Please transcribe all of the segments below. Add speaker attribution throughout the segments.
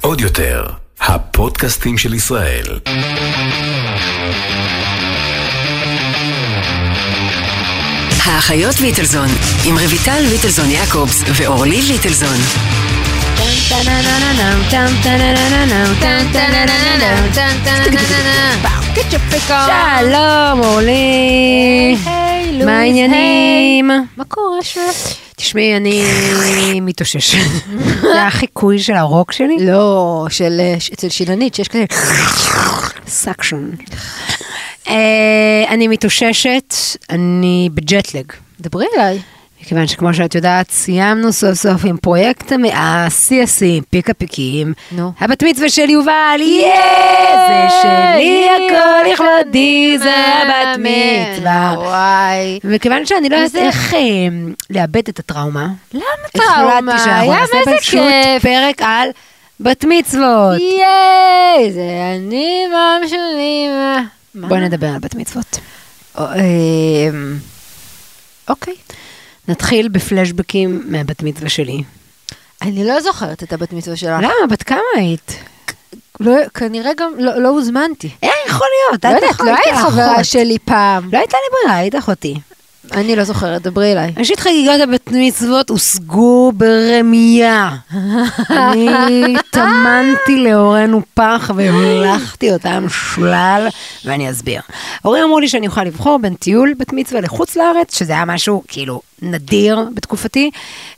Speaker 1: עוד יותר, הפודקאסטים של ישראל.
Speaker 2: האחיות ליטלזון, עם רויטל ליטלזון יעקובס ואורלי ליטלזון.
Speaker 3: שלום, אורלי. מה העניינים?
Speaker 4: מה קורה שם?
Speaker 3: תשמעי, אני מתאוששת. זה החיקוי של הרוק שלי?
Speaker 4: לא, של, אצל שיננית, שיש כזה...
Speaker 3: suction. אני מתאוששת, אני בג'טלג.
Speaker 4: דברי אליי.
Speaker 3: מכיוון שכמו שאת יודעת, סיימנו סוף סוף עם פרויקט השיא השיאים, peak הפיקים.
Speaker 4: נו.
Speaker 3: הבת מצווה של יובל, yeah! זה שלי, הכל לכבודי, זה הבת מצווה.
Speaker 4: וואי.
Speaker 3: מכיוון שאני לא יודעת איך אה, לאבד את הטראומה,
Speaker 4: למה טראומה?
Speaker 3: החלטתי שאנחנו נעשה פשוט. פרק על בת מצוות.
Speaker 4: ייי, זה אני משלים.
Speaker 3: בואי נדבר על בת מצוות.
Speaker 4: אמ, אוקיי.
Speaker 3: נתחיל בפלשבקים מהבת מצווה שלי.
Speaker 4: אני לא זוכרת את הבת מצווה שלך.
Speaker 3: למה? בת כמה היית?
Speaker 4: לא, כנראה גם לא לא הוזמנתי.
Speaker 3: אה, יכול להיות.
Speaker 4: לא יודעת, לא
Speaker 3: היית
Speaker 4: חברה. שלי פעם.
Speaker 3: לא הייתה לי ברירה, היית אחותי.
Speaker 4: אני לא זוכרת, דברי אליי.
Speaker 3: ראשית חגיגות הבת מצוות הושגו ברמייה. אני טמנתי להורינו פח והולכתי אותם שלל, ואני אסביר. ההורים אמרו לי שאני אוכל לבחור בין טיול בת מצווה לחוץ לארץ, שזה היה משהו כאילו נדיר בתקופתי,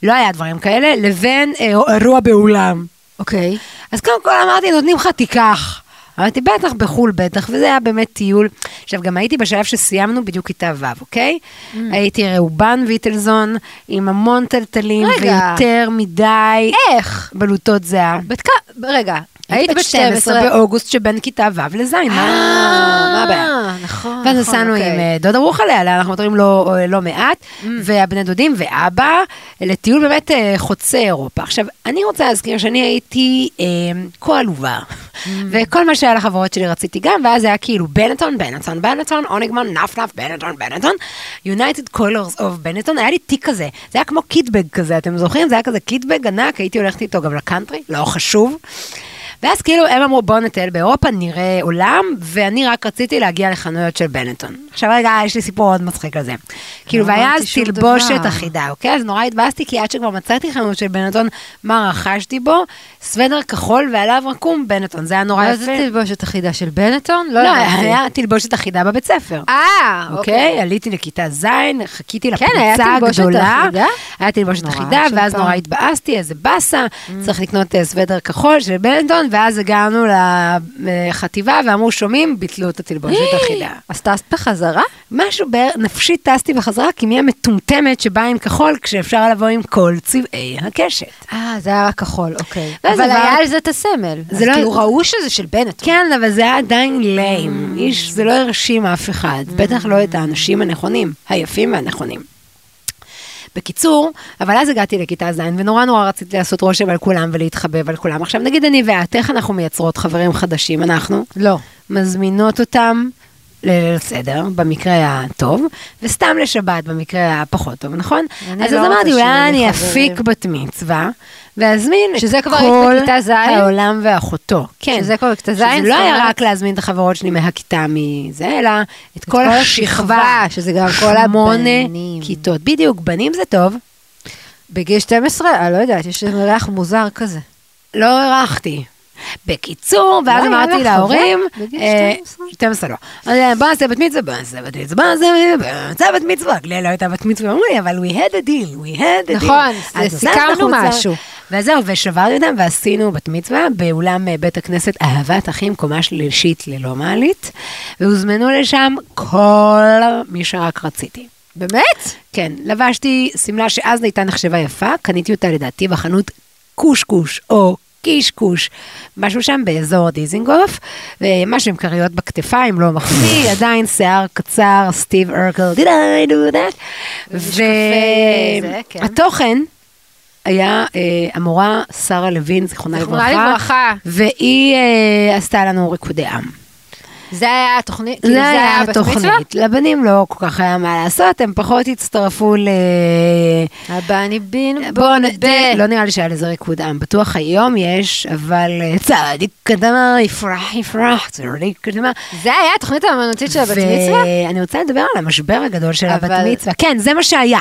Speaker 3: לא היה דברים כאלה, לבין אה, אירוע באולם.
Speaker 4: אוקיי.
Speaker 3: אז קודם כל אמרתי, נותנים לך, תיקח. אמרתי, בטח בחו"ל, בטח, וזה היה באמת טיול. עכשיו, גם הייתי בשלב שסיימנו בדיוק כיתה ו', אוקיי? הייתי ראובן ויטלזון, עם המון טלטלים,
Speaker 4: רגע.
Speaker 3: ויותר מדי
Speaker 4: איך?
Speaker 3: בלוטות זיעה.
Speaker 4: בת כמה? רגע. היית בת 12.
Speaker 3: באוגוסט שבין כיתה ו' לז', מה מה הבעיה?
Speaker 4: אה, נכון.
Speaker 3: ואז
Speaker 4: נכון,
Speaker 3: נסענו
Speaker 4: אוקיי.
Speaker 3: עם אה, דודה רוחלה, אנחנו מדברים לא, לא מעט, והבני דודים ואבא, לטיול באמת אה, חוצה אירופה. עכשיו, אני רוצה להזכיר שאני הייתי אה, כה עלובה, וכל מה שהיה לחברות שלי רציתי גם, ואז היה כאילו בנטון, בנטון, בנטון, אוניגמן, נפנף, בנטון, בנטון, United Colors of בנטון, היה לי תיק כזה, זה היה כמו קיטבג כזה, אתם זוכרים? זה היה כזה קיטבג ענק, הייתי הולכת איתו גם לקאנטרי, לא חשוב. ואז כאילו הם אמרו בוא נטייל באירופה, נראה עולם, ואני רק רציתי להגיע לחנויות של בנטון. עכשיו רגע, יש לי סיפור מאוד מצחיק על זה. כאילו, והיה אז תלבושת. אחידה, אוקיי? אז נורא התבאסתי, כי עד שכבר מצאתי חנות של בנטון, מה רכשתי בו? סוודר כחול ועליו רקום בנטון, זה היה נורא יפה.
Speaker 4: זה תלבושת אחידה של בנטון? לא
Speaker 3: לא. היה תלבושת אחידה בבית ספר.
Speaker 4: אה,
Speaker 3: אוקיי, עליתי לכיתה ז', חיכיתי
Speaker 4: כן,
Speaker 3: לפריצה
Speaker 4: תלבושת
Speaker 3: הגדולה.
Speaker 4: אחידה?
Speaker 3: היה תלבושת אחידה, ואז. נורא התבאסתי, איזה באסה,
Speaker 4: Mm.
Speaker 3: צריך לקנות אה, סוודר כחול של בנטון, ואז הגענו לחטיבה ואמרו, שומעים, ביטלו את התלבושת אחידה.
Speaker 4: אז טסת בחזרה?
Speaker 3: משהו נפשית טסתי בחזרה, כי מי המטומטמת שבאה עם כחול, כשאפשר לבוא עם כל צבעי הקשת.
Speaker 4: אה, זה היה רק כחול, אוקיי. אבל היה על זה את הסמל. אז
Speaker 3: לא-
Speaker 4: כאילו ראו שזה של בנטון.
Speaker 3: כן, אבל זה היה עדיין ליים.
Speaker 4: Mm.
Speaker 3: איש, זה לא הרשים אף אחד. בטח לא את האנשים הנכונים, היפים והנכונים. בקיצור, אבל אז הגעתי לכיתה ז' ונורא נורא רציתי לעשות רושם על כולם ולהתחבב על כולם. עכשיו נגיד אני ואת, איך אנחנו מייצרות חברים חדשים? אנחנו
Speaker 4: לא.
Speaker 3: מזמינות אותם לליל הסדר, במקרה הטוב, וסתם לשבת, במקרה הפחות טוב, נכון? אז
Speaker 4: לא
Speaker 3: אז אמרתי, אולי
Speaker 4: לי
Speaker 3: אני. אפיק בת מצווה, ואזמין את
Speaker 4: שזה כבר היית
Speaker 3: כל
Speaker 4: בכיתה ז'?
Speaker 3: העולם ואחותו. כן.
Speaker 4: שזה כבר בכיתה ז',
Speaker 3: שזה לא היה רק להזמין את החברות שלי מהכיתה מזה, אלא את כל
Speaker 4: כל
Speaker 3: השכבה,
Speaker 4: שזה גם כל הבנים.
Speaker 3: כיתות. בדיוק, בנים זה טוב.
Speaker 4: בגיל 12? אני לא יודעת, יש להם ריח מוזר כזה.
Speaker 3: לא הערכתי. בקיצור, ואז
Speaker 4: לא,
Speaker 3: אמרתי להורים,
Speaker 4: בגיל
Speaker 3: אה,
Speaker 4: 12?
Speaker 3: 12 לא. אה, בוא נעשה בת מצווה, בוא נעשה בת מצווה, בוא נעשה בוא נעשה בת מצווה. גליה לא הייתה בת מצווה, אמרו לי, אבל we had a deal, we had a deal.
Speaker 4: נכון, סיכמנו משהו.
Speaker 3: וזהו, ושברתי אותם ועשינו בת מצווה באולם אה, בית הכנסת אהבת אחים, קומה שלישית ללא מעלית, והוזמנו לשם כל מי שרק רציתי.
Speaker 4: באמת?
Speaker 3: כן, לבשתי שמלה שאז הייתה נחשבה יפה, קניתי אותה לדעתי בחנות קושקוש או קישקוש, משהו שם באזור דיזינגוף, ומשהו עם כריות בכתפיים, לא מחמיא, עדיין שיער קצר, סטיב ארקל, did I do that?
Speaker 4: זה, כן.
Speaker 3: היה אה, המורה שרה לוין, זיכרונה
Speaker 4: זיכרונה
Speaker 3: לברכה,
Speaker 4: לברכה.
Speaker 3: והיא אה, עשתה לנו ריקודי עם.
Speaker 4: זה היה התוכנית? כאילו,
Speaker 3: זה היה
Speaker 4: בת מצווה?
Speaker 3: התוכנית. לבנים לא כל כך היה מה לעשות, הם פחות הצטרפו ל...
Speaker 4: הבני בין
Speaker 3: בוא נודה, לא נראה לי שהיה לזה ריקוד עם, בטוח היום יש, אבל אה, צדיק קדמה, יפרח יפרח, צדיק קדמה.
Speaker 4: זה היה התוכנית האמנותית של הבת מצווה?
Speaker 3: ואני רוצה לדבר על המשבר הגדול של הבת מצווה. כן, זה מה שהיה.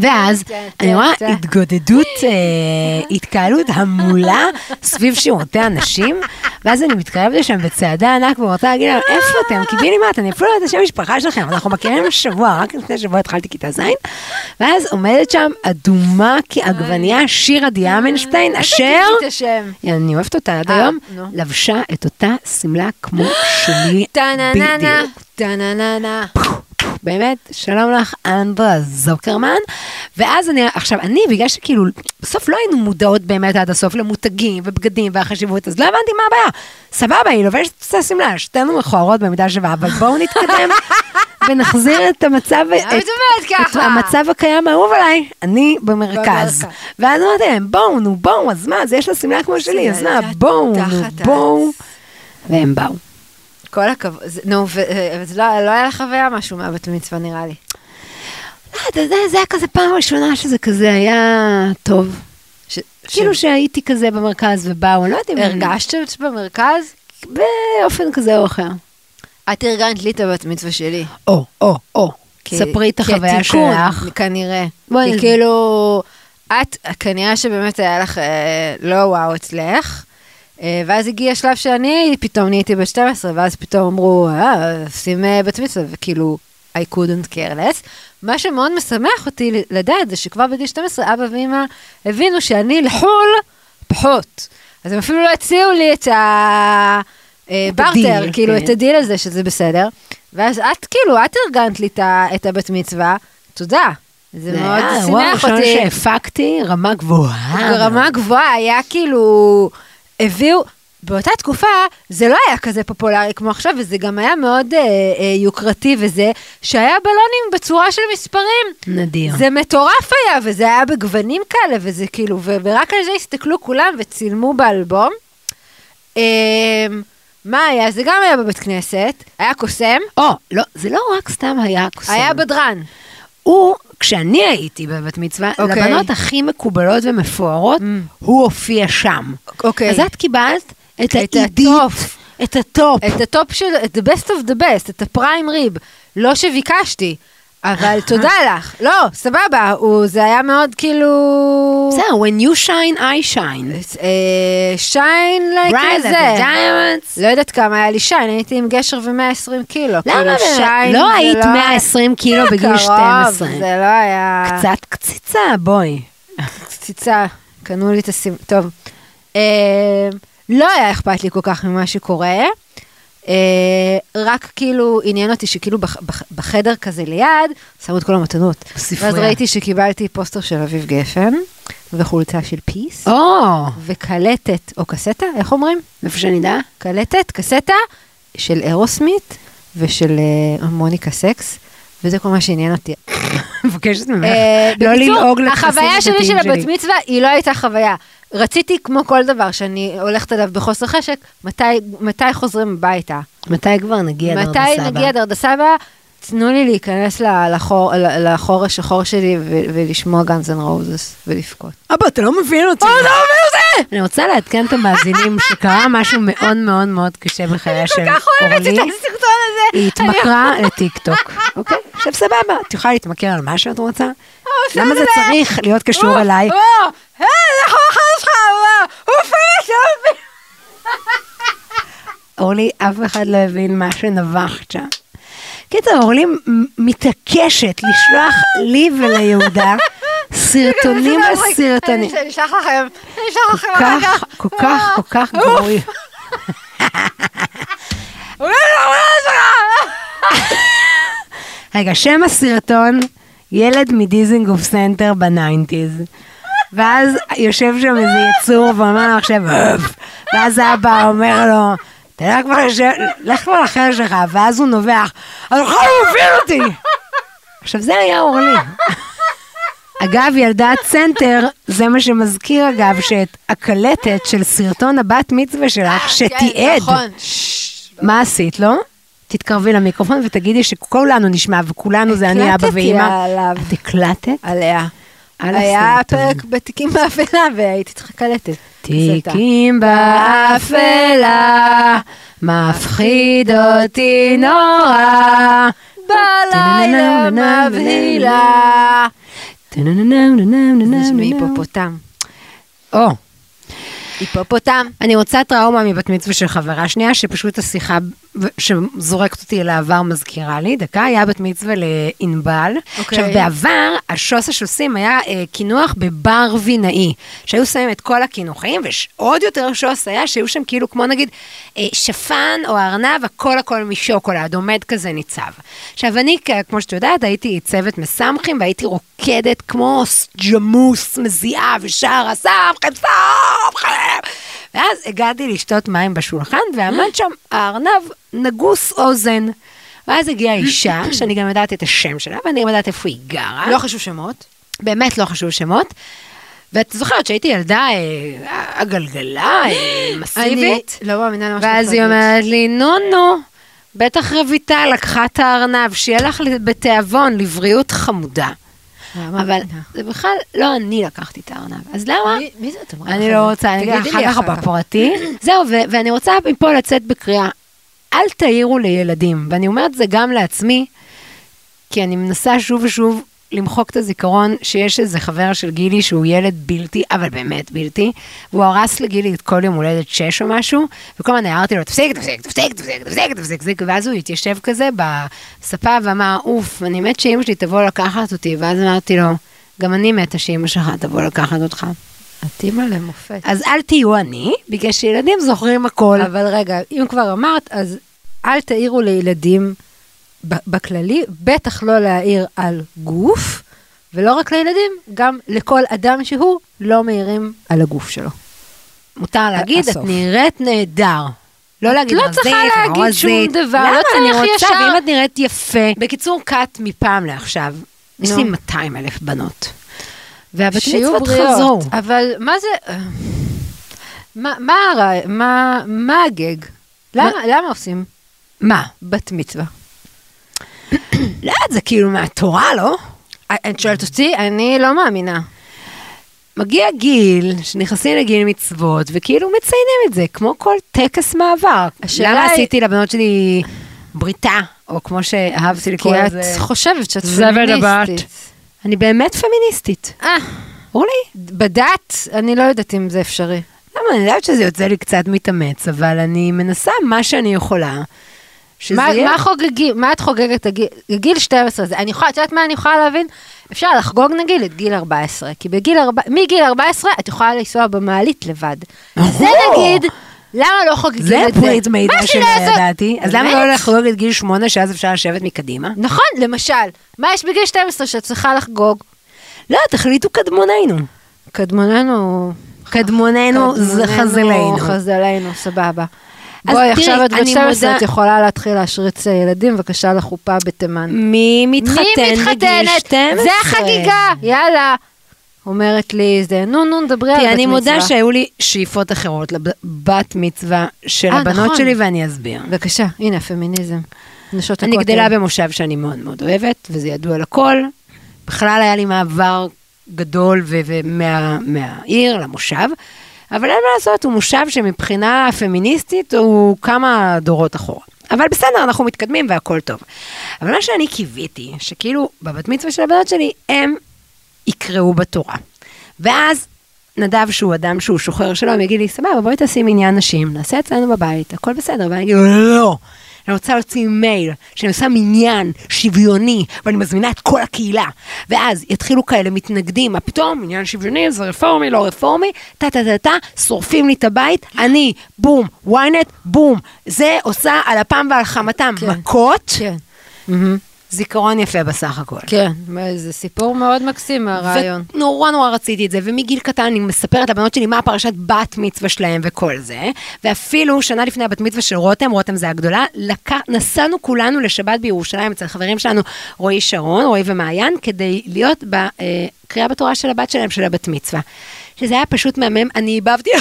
Speaker 3: ואז
Speaker 4: טה,
Speaker 3: אני
Speaker 4: טה,
Speaker 3: רואה
Speaker 4: טה.
Speaker 3: התגודדות, אה, התקהלות המולה סביב שירותי הנשים, ואז אני מתקרבת לשם בצעדה ענק ורוצה להגיד להם, איפה אתם? קיבינימט, אני אפילו לא יודעת את השם המשפחה שלכם, אנחנו מכירים שבוע, רק לפני שבוע התחלתי כיתה ז', ואז עומדת שם אדומה כעגבנייה, שירה דיאמנשטיין, אשר... אני אוהבת אותה עד
Speaker 4: אה,
Speaker 3: היום. לבשה את אותה שמלה כמו שלי בדיוק. באמת, שלום לך, אנדרה זוקרמן. ואז אני, עכשיו, אני, בגלל שכאילו, בסוף לא היינו מודעות באמת עד הסוף למותגים ובגדים והחשיבות, אז לא הבנתי מה הבעיה. סבבה, היא לובשת את השמלה, שתינו מכוערות במידה שווה, אבל בואו נתקדם ונחזיר את המצב,
Speaker 4: את
Speaker 3: את
Speaker 4: ככה?
Speaker 3: המצב הקיים האהוב עליי, אני במרכז. ואז אמרתי להם, בואו, נו בואו, אז מה, אז יש לה שמלה כמו שלי, אז מה, בואו, נו בואו. והם באו.
Speaker 4: כל הכבוד. נו, וזה לא לא היה לך חוויה משהו מהבת מצווה נראה לי.
Speaker 3: לא, אתה יודע, זה היה כזה פעם ראשונה שזה כזה היה טוב.
Speaker 4: ש-
Speaker 3: כאילו
Speaker 4: ש-
Speaker 3: שהייתי כזה במרכז ובאו, אני לא יודעת אם...
Speaker 4: הרגשת במרכז?
Speaker 3: באופן כזה או אחר.
Speaker 4: את ארגנת לי את הבת מצווה שלי.
Speaker 3: או, או, או. ספרי את החוויה שלך.
Speaker 4: כנראה. כי כאילו, את, כנראה שבאמת היה לך אה, לא וואו אצלך. אה, ואז הגיע שלב שאני פתאום נהייתי בת 12, ואז פתאום אמרו, אה, שים אה, בת מצווה, וכאילו, I couldn't care less. מה שמאוד משמח אותי לדעת זה שכבר בגיל 12 אבא ואמא הבינו שאני לחו"ל פחות. אז הם אפילו לא הציעו לי את ה... אה, כאילו,
Speaker 3: כן.
Speaker 4: את הדיל הזה, שזה בסדר. ואז את, כאילו, את ארגנת לי את הבת מצווה, תודה. זה מאוד
Speaker 3: היה האירוע
Speaker 4: שימח
Speaker 3: הראשון
Speaker 4: אותי.
Speaker 3: שהפקתי, רמה גבוהה.
Speaker 4: ברמה גבוהה היה כאילו, הביאו, באותה תקופה זה לא היה כזה פופולרי כמו עכשיו, וזה גם היה מאוד אה, אה, יוקרתי וזה, שהיה בלונים בצורה של מספרים.
Speaker 3: נדיר.
Speaker 4: זה מטורף היה, וזה היה בגוונים כאלה, וזה כאילו, ו- ורק על זה הסתכלו כולם וצילמו באלבום. אה, מה היה? זה גם היה בבית כנסת, היה קוסם,
Speaker 3: או, לא, זה לא רק סתם היה קוסם.
Speaker 4: היה בדרן.
Speaker 3: הוא, כשאני הייתי בבת מצווה,
Speaker 4: אוקיי.
Speaker 3: לבנות הכי מקובלות ומפוארות,
Speaker 4: Mm.
Speaker 3: הוא הופיע שם.
Speaker 4: אוקיי.
Speaker 3: אז את קיבלת את
Speaker 4: את
Speaker 3: העידית,
Speaker 4: הטופ.
Speaker 3: את הטופ.
Speaker 4: את הטופ של, את the best of the best, את ה prime rib. לא שביקשתי, אבל תודה לך. לא, סבבה, הוא, זה היה מאוד כאילו...
Speaker 3: בסדר, when you shine, I shine.
Speaker 4: shine like
Speaker 3: Bright
Speaker 4: זה.
Speaker 3: like a diamond.
Speaker 4: לא יודעת כמה היה לי shine, הייתי עם גשר ו-120 קילו.
Speaker 3: למה
Speaker 4: כאילו,
Speaker 3: לא היית
Speaker 4: היה-
Speaker 3: 120 קילו
Speaker 4: זה
Speaker 3: בגיל
Speaker 4: קרוב,
Speaker 3: 12.
Speaker 4: זה לא היה...
Speaker 3: קצת קציצה, בואי.
Speaker 4: קציצה, קנו לי את הסימ... טוב. אה, לא היה אכפת לי כל כך ממה שקורה. אה, רק כאילו עניין אותי שכאילו בח, בח, בחדר כזה ליד, שמו את כל המתנות.
Speaker 3: בספרייה.
Speaker 4: ואז ראיתי שקיבלתי פוסטר של אביב גפן, וחולצה של peace,
Speaker 3: או,
Speaker 4: וקלטת, או קסטה, איך אומרים?
Speaker 3: איפה שנדע?
Speaker 4: קלטת, קסטה, של Aerosmith ושל אה, מוניקה סקס, וזה כל מה שעניין אותי.
Speaker 3: מבקשת ממך
Speaker 4: אה,
Speaker 3: לא ללעוג לטקסים
Speaker 4: החוויה שלי של הבת מצווה היא לא הייתה חוויה. רציתי, כמו כל דבר שאני הולכת עליו בחוסר חשק, מתי, מתי חוזרים הביתה?
Speaker 3: מתי כבר נגיע דרדה
Speaker 4: מתי
Speaker 3: סבא?
Speaker 4: נגיע דרדסבא? תנו לי להיכנס לחור, לחור השחור שלי ו- ולשמוע Guns and Roses ולבכות.
Speaker 3: אבא, אתה לא מבין אותי. אתה אומר זה? אני רוצה לעדכן את המאזינים שקרה משהו מאוד מאוד מאוד קשה בחייה של
Speaker 4: כל כך אוהבת את
Speaker 3: אורלי.
Speaker 4: הסרטון הזה.
Speaker 3: היא התמכרה לטיקטוק, אוקיי? עכשיו סבבה, את יכולה להתמכר על מה שאת רוצה. למה זה צריך להיות קשור אליי?
Speaker 4: הוא פרש, הוא
Speaker 3: אורלי, אף אחד לא הבין מה שנבחת שם. קיצר, אורלי מתעקשת לשלוח לי וליהודה סרטונים על סרטונים.
Speaker 4: אני אשלח לכם, אני אשלח לכם
Speaker 3: כל כך, כל כך, כל כך גרועי. רגע, שם הסרטון, ילד מדיזינגוף סנטר ב nineties. ואז יושב שם איזה יצור ואומר לו עכשיו. ואז אבא אומר לו, תלך כבר לשבת, לך כבר לחדר שלך, ואז הוא נובח, אתה יכול להוביל אותי. עכשיו זה היה אורלי. אגב, ילדת סנטר, זה מה שמזכיר אגב, שאת הקלטת של סרטון הבת מצווה שלך, שתיעד,
Speaker 4: נכון.
Speaker 3: מה עשית, לא? תתקרבי למיקרופון ותגידי שכולנו נשמע, וכולנו זה אני, אבא
Speaker 4: הקלטתי
Speaker 3: ואימא.
Speaker 4: עליו.
Speaker 3: את הקלטת?
Speaker 4: עליה.
Speaker 3: על
Speaker 4: היה. פרק בתיקים באפלה והייתי צריכה קלטת.
Speaker 3: תיקים באפלה, מפחיד אותי נורא.
Speaker 4: בלילה מבהילה. זה שמי היפופוטם.
Speaker 3: או,
Speaker 4: היפופוטם.
Speaker 3: אני רוצה טראומה מבת מצווה של חברה שנייה, שפשוט השיחה שזורקת אותי אל העבר מזכירה לי. דקה, היה בת מצווה לענבל.
Speaker 4: אוקיי.
Speaker 3: עכשיו, בעבר, השוס השוסים היה אה, קינוח בבר וינאי, שהיו שמים את כל הקינוחים, ועוד יותר שוס היה שהיו שם כאילו, כמו נגיד, אה, שפן או ארנב, הכל הכל משוקולד, עומד כזה ניצב. עכשיו, אני, כמו שאת יודעת, הייתי צוות מסמכים, והייתי רוקדת כמו ג'מוס מזיעה ושרה, סמכם, סמכם. ואז הגעתי לשתות מים בשולחן, ועמד שם הארנב נגוס אוזן. ואז הגיעה אישה, שאני גם יודעת את השם שלה, ואני גם יודעת איפה היא גרה.
Speaker 4: לא חשוב שמות.
Speaker 3: באמת לא חשוב שמות. ואת זוכרת שהייתי ילדה אה, עגלגלה, אה, מסיבית,
Speaker 4: אני לא מאמינה למה שאת
Speaker 3: ואז היא אומרת לי, נו נו, בטח רויטל לקחה את הארנב, שיהיה לך בתיאבון, לבריאות חמודה. אבל זה בכלל לא אני לקחתי את הארנב, אז למה?
Speaker 4: מי- זאת אמרה?
Speaker 3: אני לא רוצה? אני אגיד אחר כך בפרטי. זהו, ואני רוצה מפה לצאת בקריאה, אל תעירו לילדים, ואני אומרת זה גם לעצמי, כי אני מנסה שוב ושוב למחוק את הזיכרון שיש איזה חבר של גילי שהוא ילד בלתי, אבל באמת בלתי, והוא הרס לגילי את כל יום הולדת שש או משהו, וכל הזמן הערתי לו, תפסיק, תפסיק, תפסיק, תפסיק, תפסיק, תפסיק, תפסיק, ואז הוא התיישב כזה בספה ואמר, אוף, אני מת שאימא שלי תבוא לקחת אותי, ואז אמרתי לו, גם אני מתה שאימא שלך תבוא לקחת אותך.
Speaker 4: את אימא למופת.
Speaker 3: אז אל תהיו אני, בגלל שילדים זוכרים הכל.
Speaker 4: אבל רגע, אם כבר אמרת, אז אל תעירו לילדים בכללי, בטח לא להעיר על גוף, ולא רק לילדים, גם לכל אדם שהוא לא מעירים על הגוף שלו.
Speaker 3: מותר להגיד, את. נראית נהדר. לא להגיד
Speaker 4: לא
Speaker 3: רזית,
Speaker 4: צריכה להגיד
Speaker 3: לא
Speaker 4: שום
Speaker 3: רזית.
Speaker 4: דבר,
Speaker 3: למה?
Speaker 4: לא
Speaker 3: אני
Speaker 4: צריך
Speaker 3: רוצה,
Speaker 4: ישר.
Speaker 3: ואם את נראית יפה. בקיצור, קאט מפעם לעכשיו. יש. לי 200 אלף בנות. והבת מצוות. חזרו.
Speaker 4: אבל מה זה... מה, מה, הרע- מה, מה הגג? למה, למה עושים
Speaker 3: מה?
Speaker 4: בת מצווה?
Speaker 3: לא, זה כאילו מהתורה, לא?
Speaker 4: את שואלת אותי? אני לא מאמינה.
Speaker 3: מגיע גיל, שנכנסים לגיל מצוות, וכאילו מציינים את זה, כמו כל טקס מעבר. למה
Speaker 4: היא-
Speaker 3: עשיתי לבנות שלי בריתה, או כמו שאהבתי
Speaker 4: כי
Speaker 3: לקרוא
Speaker 4: את
Speaker 3: לזה...
Speaker 4: חושבת שאת
Speaker 3: זבל הבת.
Speaker 4: פמיניסטית.
Speaker 3: אני באמת פמיניסטית.
Speaker 4: אה,
Speaker 3: אורלי?
Speaker 4: בדת, אני לא יודעת אם זה אפשרי.
Speaker 3: למה, אני יודעת שזה יוצא לי קצת מתאמץ, אבל אני מנסה מה שאני יכולה. שזה
Speaker 4: מה,
Speaker 3: יהיה...
Speaker 4: מה חוגגים, מה את חוגגת לגיל 12? זה, אני יכולה, את יודעת מה אני יכולה להבין? אפשר לחגוג נגיד את גיל 14, כי בגיל, ארבע- מגיל 14 את יכולה לנסוע במעלית לבד. זה נגיד, למה לא חוגגים
Speaker 3: זה
Speaker 4: את זה?
Speaker 3: פריט מידע שלא ידעתי. אז למה? לא לחגוג את גיל שמונה, שאז אפשר לשבת מקדימה?
Speaker 4: נכון, למשל, מה יש בגיל 12 שאת צריכה לחגוג?
Speaker 3: לא, תחליטו קדמוננו.
Speaker 4: קדמוננו...
Speaker 3: קדמוננו זה חזלנו.
Speaker 4: חזלנו, סבבה. בואי, עכשיו את בת
Speaker 3: אני
Speaker 4: 12,
Speaker 3: מודה-
Speaker 4: את יכולה להתחיל להשריץ אה, ילדים, בבקשה לחופה בתימן.
Speaker 3: מי מתחתן בגיל
Speaker 4: מתחתנת?
Speaker 3: 12?
Speaker 4: זה החגיגה, יאללה. אומרת לי, זה, נו, נו, דברי על בת מצווה.
Speaker 3: אני מודה שהיו לי שאיפות אחרות לבת מצווה של
Speaker 4: אה,
Speaker 3: הבנות
Speaker 4: נכון.
Speaker 3: שלי, ואני אסביר.
Speaker 4: בבקשה, הנה, הפמיניזם. נשות
Speaker 3: אני. גדלה במושב שאני מאוד מאוד אוהבת, וזה ידוע לכל. בכלל היה לי מעבר גדול ו- ומה- מהעיר למושב, אבל אין מה לעשות, הוא מושב שמבחינה פמיניסטית הוא כמה דורות אחורה. אבל בסדר, אנחנו מתקדמים והכל טוב. אבל מה שאני קיוויתי, שכאילו בבת מצווה של הבנות שלי, הם יקראו בתורה. ואז נדב, שהוא אדם שהוא שוחר שלום, יגיד לי, סבבה, בואי תשים עניין נשים, נעשה אצלנו בבית, הכל בסדר. ואני אגיד לו, לא, אני רוצה להוציא מייל, שאני עושה מניין שוויוני, ואני מזמינה את כל הקהילה. ואז יתחילו כאלה מתנגדים, מה פתאום, עניין שוויוני, זה רפורמי, לא רפורמי, טה טה טה טה, שורפים לי את הבית, אני, בום, ynet, בום. זה עושה על אפם ועל חמתם
Speaker 4: כן.
Speaker 3: מכות.
Speaker 4: כן. מהמם.
Speaker 3: זיכרון יפה בסך הכל.
Speaker 4: כן, זה סיפור מאוד מקסים מהרעיון.
Speaker 3: ונורא נורא רציתי את זה, ומגיל קטן אני מספרת לבנות שלי מה הפרשת בת מצווה שלהם וכל זה, ואפילו שנה לפני הבת מצווה של רותם, רותם זה הגדולה, לק... נסענו כולנו לשבת בירושלים אצל חברים שלנו, רועי שרון, רועי ומעיין, כדי להיות בקריאה בתורה של הבת שלהם, של הבת מצווה. שזה היה פשוט מהמם, אני איבבתי...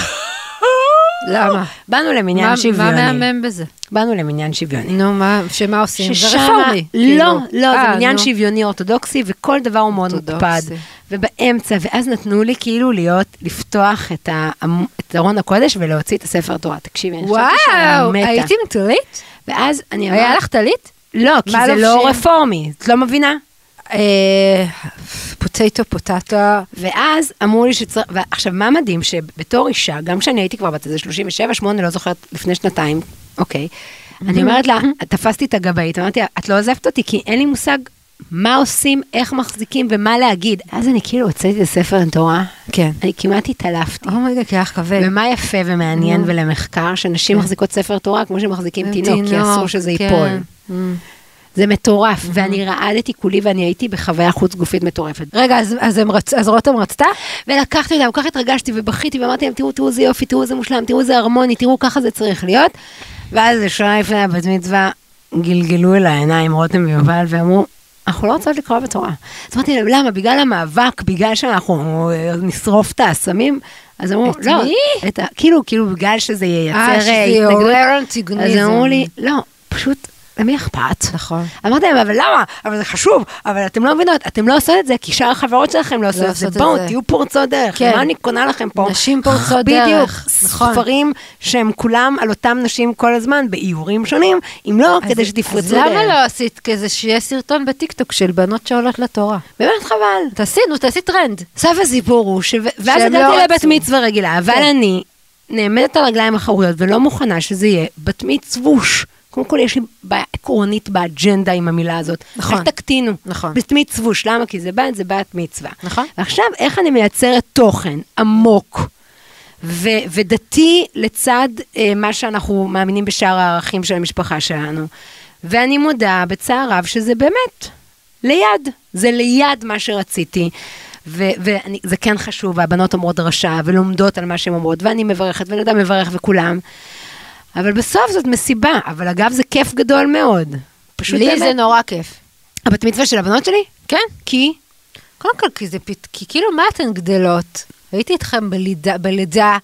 Speaker 4: למה?
Speaker 3: באנו למניין שוויוני.
Speaker 4: מה מהמם בזה?
Speaker 3: באנו למניין שוויוני.
Speaker 4: נו, מה, שמה עושים? זה רפורמי.
Speaker 3: לא,
Speaker 4: כאילו.
Speaker 3: לא,
Speaker 4: אה,
Speaker 3: זה עניין
Speaker 4: נו.
Speaker 3: שוויוני אורתודוקסי, וכל דבר הוא מאוד. מוקפד. ובאמצע, ואז נתנו לי כאילו להיות, לפתוח את, ארון הקודש ולהוציא את הספר תורה. תקשיבי, אני חשבתי שאני
Speaker 4: וואו,
Speaker 3: מתה.
Speaker 4: הייתי עם טלית?
Speaker 3: ואז אני
Speaker 4: היה לך טלית?
Speaker 3: לא, כי זה לא? רפורמי, את לא מבינה?
Speaker 4: פוטטו, פוטטו.
Speaker 3: ואז אמרו לי שצריך, ועכשיו מה מדהים, שבתור אישה, גם כשאני הייתי כבר בת איזה 37, 8, לא זוכרת, לפני שנתיים, אוקיי, אני אומרת לה, תפסתי את הגבאית, אמרתי לה, את לא עוזבת אותי, כי אין לי מושג מה עושים, איך מחזיקים ומה להגיד. אז אני כאילו הוצאתי את הספר תורה,
Speaker 4: כן.
Speaker 3: אני כמעט התעלפתי.
Speaker 4: אומייגה, כי לך כבד.
Speaker 3: ומה יפה ומעניין. ולמחקר, שנשים
Speaker 4: כן.
Speaker 3: מחזיקות ספר תורה כמו שמחזיקים תינוק, כי אסור שזה
Speaker 4: כן.
Speaker 3: ייפול. זה מטורף, ואני רעדתי כולי ואני הייתי בחוויה חוץ גופית מטורפת.
Speaker 4: רגע, אז- אז רצ- אז רותם רצתה?
Speaker 3: ולקחתי אותה, כל כך התרגשתי ובכיתי ואמרתי להם, תראו, תראו איזה יופי, תראו איזה מושלם, תראו איזה הרמוני, תראו, ככה זה צריך להיות. ואז שנה לפני הבת מצווה, גלגלו אל העיניים רותם ויובל ואמרו, אנחנו לא רוצות לקרוא בתורה. אז אמרתי להם, למה? בגלל המאבק, בגלל שאנחנו אה, נשרוף את האסמים? אז אמרו,
Speaker 4: את
Speaker 3: לא,
Speaker 4: מי?
Speaker 3: את ה- כאילו, כאילו בגלל שזה ייצר
Speaker 4: אה, שזה
Speaker 3: אה,
Speaker 4: יעורר
Speaker 3: אז
Speaker 4: אנטיגוניזם.
Speaker 3: אמרו לי, לא, פשוט, למי אכפת?
Speaker 4: נכון.
Speaker 3: אמרתי להם, אבל למה? אבל זה חשוב, אבל אתם לא מבינות, אתם לא עושות את זה, כי שאר החברות שלכם לא עושות את זה. בואו. תהיו פורצות דרך.
Speaker 4: כן.
Speaker 3: מה אני קונה לכם פה?
Speaker 4: נשים פורצות
Speaker 3: בדיוק,
Speaker 4: דרך, נכון.
Speaker 3: ספרים שהם כולם על אותם נשים כל הזמן, באיורים שונים, אם לא, כדי שתפרצו
Speaker 4: אז
Speaker 3: דרך.
Speaker 4: למה לא עשית כזה שיהיה סרטון בטיקטוק של בנות שעולות לתורה?
Speaker 3: באמת חבל.
Speaker 4: תעשי, נו, תעשי טרנד.
Speaker 3: סוף הסיפור הוא, ש... ואז הגעתי
Speaker 4: לא
Speaker 3: לבת
Speaker 4: רצו.
Speaker 3: מצווה רגילה, אבל
Speaker 4: כן.
Speaker 3: אני נעמדת על רגליים אחוריות ולא מוכנה שזה יהיה בת מצווש. קודם כל יש לי בעיה עקרונית באג'נדה עם המילה הזאת.
Speaker 4: נכון.
Speaker 3: רק תקטינו.
Speaker 4: נכון.
Speaker 3: בת מצווש, למה? כי זה בת, זה בת מצווה.
Speaker 4: נכון.
Speaker 3: ועכשיו, איך אני מייצרת תוכן עמוק ו- ודתי לצד אה, מה שאנחנו מאמינים בשאר הערכים של המשפחה שלנו. ואני מודה בצער רב שזה באמת ליד, זה ליד מה שרציתי. וזה כן חשוב, והבנות אומרות דרשה, ולומדות על מה שהן אומרות, ואני מברכת, ונדע מברך וכולם. אבל בסוף זאת מסיבה, אבל אגב זה כיף גדול מאוד. פשוט
Speaker 4: לי
Speaker 3: באמת.
Speaker 4: זה נורא כיף.
Speaker 3: הבת מצווה של הבנות שלי?
Speaker 4: כן.
Speaker 3: כי?
Speaker 4: קודם כל, כי זה פת... כי כאילו, מה אתן גדלות? הייתי איתכם בלידה, בלידה,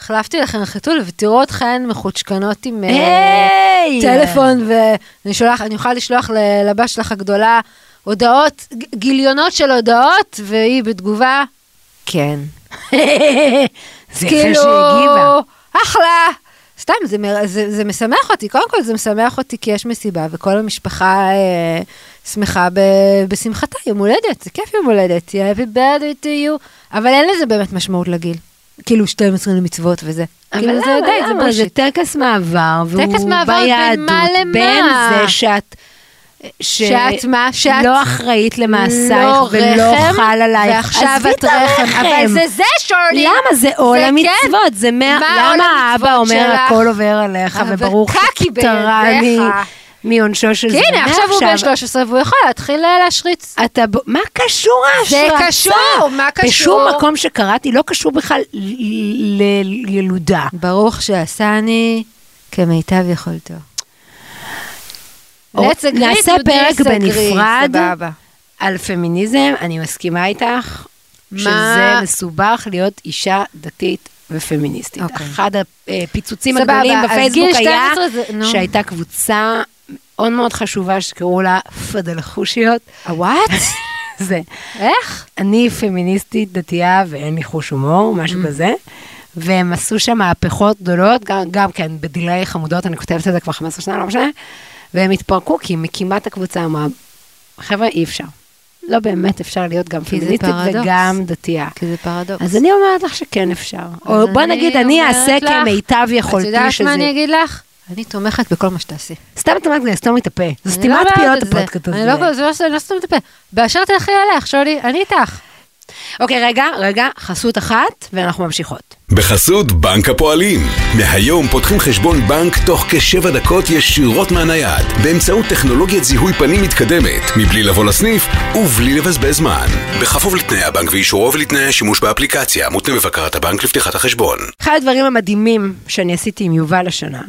Speaker 4: החלפתי לכם חתול, ותראו אתכן מחוצ'קנות עם אה,
Speaker 3: היי!
Speaker 4: טלפון, ואני שולח, אני יכולה לשלוח לבת שלך הגדולה הודעות, גיליונות של הודעות, והיא בתגובה, כן.
Speaker 3: זה
Speaker 4: כאילו. אחלה. סתם, זה, זה, זה משמח אותי, קודם כל זה משמח אותי כי יש מסיבה וכל המשפחה אה, שמחה ב, בשמחתה, יום הולדת, זה כיף יום הולדת, happy birthday to you, אבל אין לזה באמת משמעות לגיל. כאילו 12 למצוות וזה.
Speaker 3: אבל
Speaker 4: כאילו זה
Speaker 3: למה,
Speaker 4: די, זה
Speaker 3: למה? זה
Speaker 4: בולשיט.
Speaker 3: טקס מעבר, והוא
Speaker 4: טקס מעבר בין
Speaker 3: ביהדות,
Speaker 4: מה למה?
Speaker 3: בין זה שאת... ש...
Speaker 4: שאת מה? שאת
Speaker 3: לא אחראית למעשייך
Speaker 4: לא
Speaker 3: ולא
Speaker 4: רחם,
Speaker 3: חל עלייך.
Speaker 4: ועכשיו את רחם, אבל זה זה שורלי.
Speaker 3: למה זה עול
Speaker 4: זה
Speaker 3: המצוות? זה מה...
Speaker 4: מה
Speaker 3: למה האבא אומר
Speaker 4: שלך?
Speaker 3: הכל עובר עליך וברוך שפטרני
Speaker 4: בידיך.
Speaker 3: מעונשו של זה.
Speaker 4: הנה, עכשיו הוא בן 13 והוא יכול להתחיל אה, להשריץ.
Speaker 3: אתה, מה קשור
Speaker 4: זה
Speaker 3: ההשרצה?
Speaker 4: קשור, מה קשור?
Speaker 3: בשום מקום שקראתי לא קשור בכלל לילודה.
Speaker 4: ברוך שעשני כמיטב יכולתו. Let's agree
Speaker 3: נעשה פרק בנפרד
Speaker 4: סבבה.
Speaker 3: על פמיניזם, אני מסכימה איתך,
Speaker 4: מה?
Speaker 3: שזה מסובך להיות אישה דתית ופמיניסטית.
Speaker 4: אוקיי.
Speaker 3: אחד הפיצוצים
Speaker 4: סבבה,
Speaker 3: הגדולים בפייסבוק היה
Speaker 4: 12 זה-.
Speaker 3: שהייתה קבוצה מאוד מאוד חשובה שקראו לה פדלחושיות.
Speaker 4: וואט?
Speaker 3: זה.
Speaker 4: איך?
Speaker 3: אני פמיניסטית דתייה ואין לי חוש הומור, משהו
Speaker 4: Mm.
Speaker 3: כזה. והם עשו שם מהפכות גדולות, גם, גם כן בדיליי חמודות, אני כותבת את זה כבר 15 שנה, לא משנה. והם התפרקו כי מקימת הקבוצה אמרה, חבר'ה, אי אפשר. לא באמת אפשר להיות גם פמיניסטית
Speaker 4: פרדוקס.
Speaker 3: וגם דתייה.
Speaker 4: כי זה פרדוקס.
Speaker 3: אז אני אומרת לך שכן אפשר. או בוא
Speaker 4: אני
Speaker 3: נגיד, אני אעשה כמיטב יכולתי
Speaker 4: את יודעת
Speaker 3: שזה...
Speaker 4: מה אני אגיד לך? אני תומכת בכל מה שתעשי.
Speaker 3: סתם את אומרת לי, לסתום את הפה. זו
Speaker 4: אני
Speaker 3: סתימת
Speaker 4: לא
Speaker 3: פיות. הפודקאסט
Speaker 4: אני
Speaker 3: הזה.
Speaker 4: לא, זה לא לא סתום את הפה. באשר תלכי עלייך, שולי, אני איתך.
Speaker 3: אוקיי, רגע, רגע, חסות אחת, ואנחנו ממשיכות.
Speaker 1: בחסות בנק הפועלים. מהיום פותחים חשבון בנק תוך כשבע דקות ישירות מהנייד, באמצעות טכנולוגיית זיהוי פנים מתקדמת, מבלי לבוא לסניף ובלי לבזבז זמן. בכפוף לתנאי הבנק ואישורו ולתנאי השימוש באפליקציה, מותנה בבקרת הבנק לפתיחת החשבון.
Speaker 3: אחד הדברים המדהימים שאני עשיתי עם יובל השנה,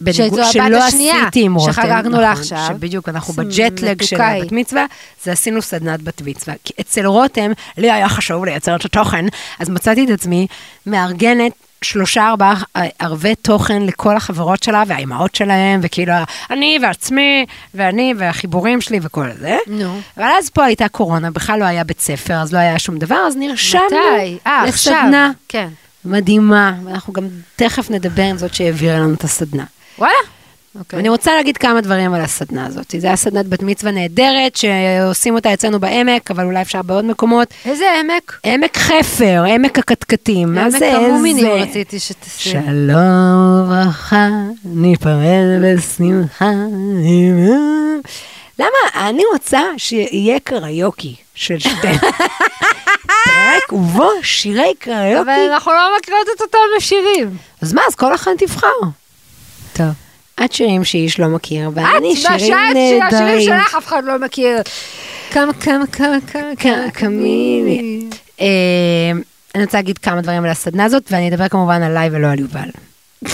Speaker 3: בניגוד- שלא
Speaker 4: השנייה,
Speaker 3: עשיתי עם רותם,
Speaker 4: שחגגנו
Speaker 3: נכון,
Speaker 4: לה עכשיו.
Speaker 3: שבדיוק אנחנו בג'טלג של. הבת מצווה, זה עשינו סדנת בת מצווה. כי אצל רותם, לי היה חשוב לייצר את התוכן, אז מצאתי את עצמי מארגנת שלושה ארבעה ערבי תוכן לכל החברות שלה והאימהות שלהם, וכאילו אני ועצמי, ואני והחיבורים שלי וכל זה.
Speaker 4: נו.
Speaker 3: אבל אז פה הייתה קורונה, בכלל לא היה בית ספר, אז לא היה שום דבר, אז נרשמנו
Speaker 4: מתי? אה, עכשיו.
Speaker 3: לסדנה.
Speaker 4: כן.
Speaker 3: מדהימה, ואנחנו גם תכף נדבר עם זאת שהעבירה לנו את הסדנה.
Speaker 4: וואלה. אוקיי.
Speaker 3: אני רוצה להגיד כמה דברים על הסדנה הזאת. זו הייתה סדנת בת מצווה נהדרת, שעושים אותה אצלנו בעמק, אבל אולי אפשר בעוד מקומות.
Speaker 4: איזה עמק?
Speaker 3: עמק חפר, עמק הקטקטים, מה זה
Speaker 4: עמק המומינים. רציתי שתעשי.
Speaker 3: שלום וברכה, ניפרד בשמחה. למה? אני רוצה שיהיה קריוקי של שתי... פרק ובו שירי קריוקי.
Speaker 4: אבל אנחנו לא מכירות את אותם השירים.
Speaker 3: אז מה, אז כל אחד תבחר.
Speaker 4: טוב.
Speaker 3: את שירים שאיש לא מכיר,
Speaker 4: את,
Speaker 3: ואני שירים
Speaker 4: בשעת שהשירים
Speaker 3: נהדרים.
Speaker 4: שלך אף אחד לא מכיר. כמה, כמה, כמה, כמה, כמה.
Speaker 3: אה, אני רוצה להגיד כמה דברים על הסדנה הזאת, ואני אדבר כמובן עליי ולא על יובל.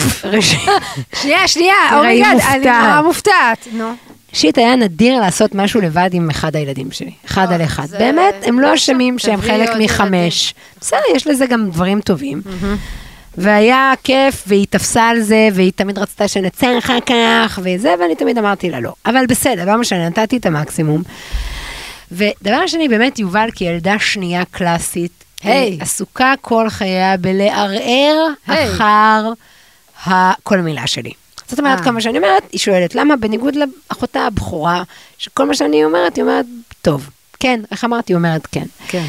Speaker 4: שנייה, שנייה, אומייגד, אני. נורא מופתעת. נו.
Speaker 3: ראשית, היה נדיר לעשות משהו לבד עם אחד הילדים שלי, אחד על אחד. באמת, הם לא אשמים שהם חלק מחמש. בסדר, יש לזה גם דברים טובים. והיה כיף, והיא תפסה על זה, והיא תמיד רצתה שנצא אחר כך, וזה, ואני תמיד אמרתי לה לא. אבל בסדר, לא משנה, נתתי את המקסימום. ודבר שני, באמת, יובל כילדה שנייה קלאסית. היא עסוקה כל חייה בלערער
Speaker 4: היי.
Speaker 3: אחר ה- כל מילה שלי. זאת אומרת,
Speaker 4: אה.
Speaker 3: כמה שאני אומרת, היא שואלת, למה בניגוד לאחותה הבכורה, שכל מה שאני אומרת, היא אומרת, טוב, כן, איך אמרתי, היא אומרת כן.
Speaker 4: כן.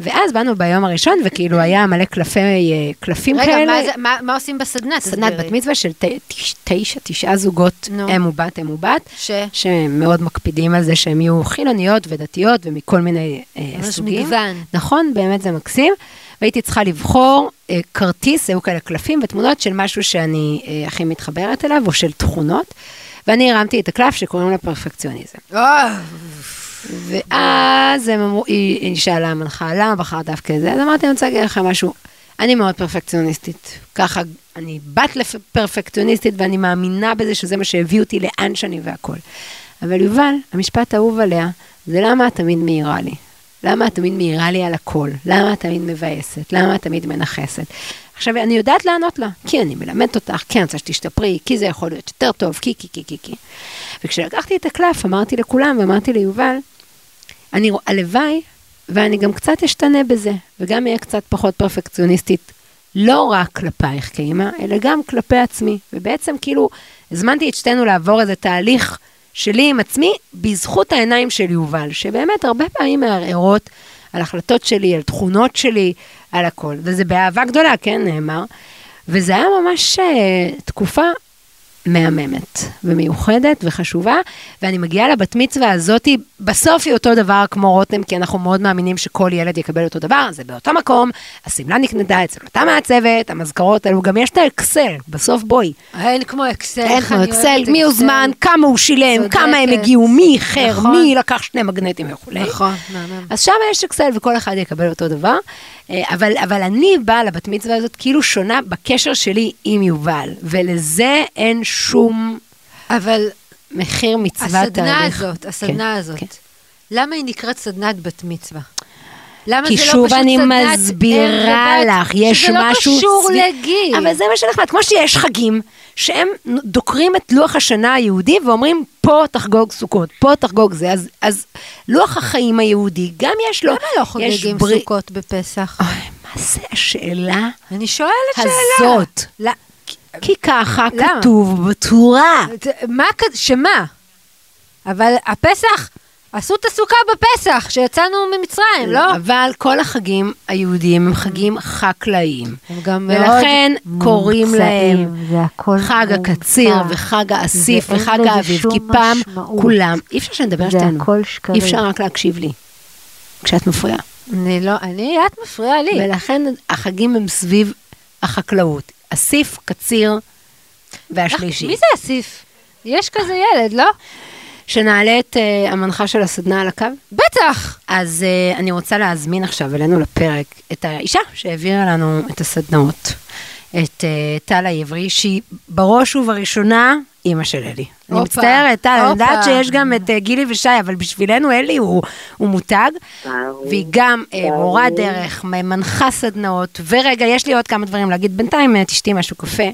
Speaker 3: ואז באנו ביום הראשון, וכאילו היה מלא קלפי, אה, קלפים כאלה.
Speaker 4: רגע, מה מה- מה עושים בסדנה?
Speaker 3: סדנת. בת מצווה של ת- תש- תשע, תשעה זוגות,
Speaker 4: נו.
Speaker 3: אם ובת, אם ובת,
Speaker 4: ש?
Speaker 3: שמאוד מקפידים על זה שהם יהיו חילוניות ודתיות ומכל מיני אה, סוגים.
Speaker 4: מגוון.
Speaker 3: נכון, באמת זה מקסים. והייתי צריכה לבחור אה, כרטיס, היו כאלה קלפים ותמונות של משהו שאני אה, הכי מתחברת אליו, או של תכונות. ואני הרמתי את הקלף שקוראים לה פרפקציוניזם. ואז הם אמרו, היא, שאלה המנחה, למה בחרת דווקא את זה? אז אמרתי, אני רוצה להגיד לכם משהו, אני מאוד פרפקציוניסטית. ככה, אני בת לפרפקציוניסטית ואני מאמינה בזה שזה מה שהביא אותי לאן שאני והכל. אבל יובל, המשפט האהוב עליה, זה למה את תמיד מעירה לי. למה את תמיד מעירה לי על הכל? למה את תמיד מבאסת? למה את תמיד מנכסת? עכשיו, אני יודעת לענות לה, כי אני מלמדת אותך, כי אני רוצה שתשתפרי, כי זה יכול להיות יותר טוב, כי, כי, כי, כי, כי. וכשלקחתי את הקלף, אמרתי לכולם, ואמרתי ליובל, אני, הלוואי, ואני גם קצת אשתנה בזה, וגם אהיה קצת פחות פרפקציוניסטית, לא רק כלפייך כאימא, אלא גם כלפי עצמי. ובעצם כאילו, הזמנתי את שתינו לעבור איזה תהליך שלי עם עצמי, בזכות העיניים של יובל, שבאמת הרבה פעמים מערערות על החלטות שלי, על תכונות שלי, על הכל. וזה באהבה גדולה, כן, נאמר. וזה היה ממש אה, תקופה מהממת ומיוחדת וחשובה, ואני מגיעה לבת מצווה הזאתי, בסוף היא אותו דבר כמו רותם, כי אנחנו מאוד מאמינים שכל ילד יקבל אותו דבר, זה באותו מקום, השמלה נקנתה אצל אותה מעצבת, המזכרות האלו, גם יש את האקסל, בסוף בואי.
Speaker 4: אין כמו אקסל.
Speaker 3: אין כמו אקסל, מי הוזמן, כמה הוא שילם. כמה הם הגיעו, מי איחר,
Speaker 4: נכון.
Speaker 3: מי לקח שני מגנטים וכולי.
Speaker 4: נכון, מהמם.
Speaker 3: אז שם יש אקסל וכל אחד יקבל אותו דבר, אה, אבל, אבל אני באה לבת מצווה הזאת כאילו שונה בקשר שלי עם יובל, ולזה אין שום
Speaker 4: אבל
Speaker 3: מחיר מצווה
Speaker 4: הסדנה
Speaker 3: תהליך.
Speaker 4: הזאת, הסדנה
Speaker 3: כן,
Speaker 4: הזאת,
Speaker 3: כן.
Speaker 4: למה היא נקראת סדנת בת מצווה? למה
Speaker 3: כי
Speaker 4: זה לא
Speaker 3: שוב
Speaker 4: פשוט
Speaker 3: אני מסבירה? לך, יש
Speaker 4: שזה
Speaker 3: משהו...
Speaker 4: לא קשור
Speaker 3: סביב-
Speaker 4: לגיל.
Speaker 3: אבל זה מה שנחמד, כמו שיש חגים, שהם דוקרים את לוח השנה היהודי ואומרים, פה תחגוג סוכות, פה תחגוג זה, אז, אז לוח החיים היהודי, גם יש לו...
Speaker 4: למה לא חוגגים
Speaker 3: ברית-
Speaker 4: סוכות בפסח?
Speaker 3: אוי, מה זה השאלה
Speaker 4: אני שואלת שאלה.
Speaker 3: הזאת? כי ככה
Speaker 4: למה?
Speaker 3: כתוב בתורה.
Speaker 4: מה, שמה? אבל הפסח, עשו את הסוכה בפסח, שיצאנו ממצרים, לא?
Speaker 3: אבל כל החגים היהודיים הם חגים חקלאיים.
Speaker 4: הם גם
Speaker 3: ולכן
Speaker 4: מאוד
Speaker 3: קוראים
Speaker 4: מומצאים,
Speaker 3: להם חג. הקציר וחג האסיף וחג האביב, כי פעם
Speaker 4: משמעות.
Speaker 3: כולם, אי אפשר שנדבר שתינו. אי אפשר רק להקשיב לי, כשאת מפריעה.
Speaker 4: אני לא, אני, את מפריעה לי.
Speaker 3: ולכן החגים הם סביב החקלאות. אסיף, קציר והשלישי.
Speaker 4: מי זה אסיף? יש כזה ילד, לא?
Speaker 3: שנעלה את uh, המנחה של הסדנה על הקו?
Speaker 4: בטח!
Speaker 3: אז uh, אני רוצה להזמין עכשיו אלינו לפרק את האישה שהעבירה לנו את הסדנאות, את uh, טל העברי, שהיא בראש ובראשונה אימא של אלי. אני מצטערת, טל, אני יודעת שיש גם את uh, גילי ושי, אבל בשבילנו אלי הוא, הוא מותג, והיא גם uh, מורה דרך, מנחה סדנאות, ורגע, יש לי עוד כמה דברים להגיד, בינתיים תשתי משהו קפה.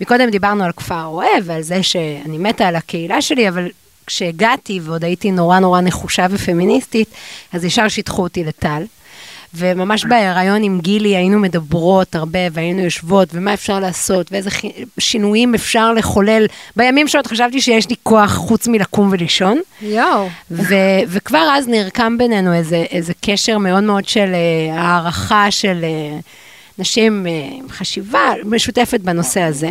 Speaker 3: מקודם דיברנו על כפר אוהב ועל זה שאני מתה על הקהילה שלי, אבל כשהגעתי ועוד הייתי נורא נורא נחושה ופמיניסטית, אז ישר שיתחו אותי לטל. וממש בהיריון עם גילי היינו מדברות הרבה והיינו יושבות ומה אפשר לעשות ואיזה שינויים אפשר לחולל. בימים שעוד חשבתי שיש לי כוח חוץ מלקום ולישון.
Speaker 4: יואו.
Speaker 3: וכבר אז נרקם בינינו איזה, איזה קשר מאוד מאוד של uh, הערכה של... Uh, נשים אה, עם חשיבה משותפת בנושא הזה.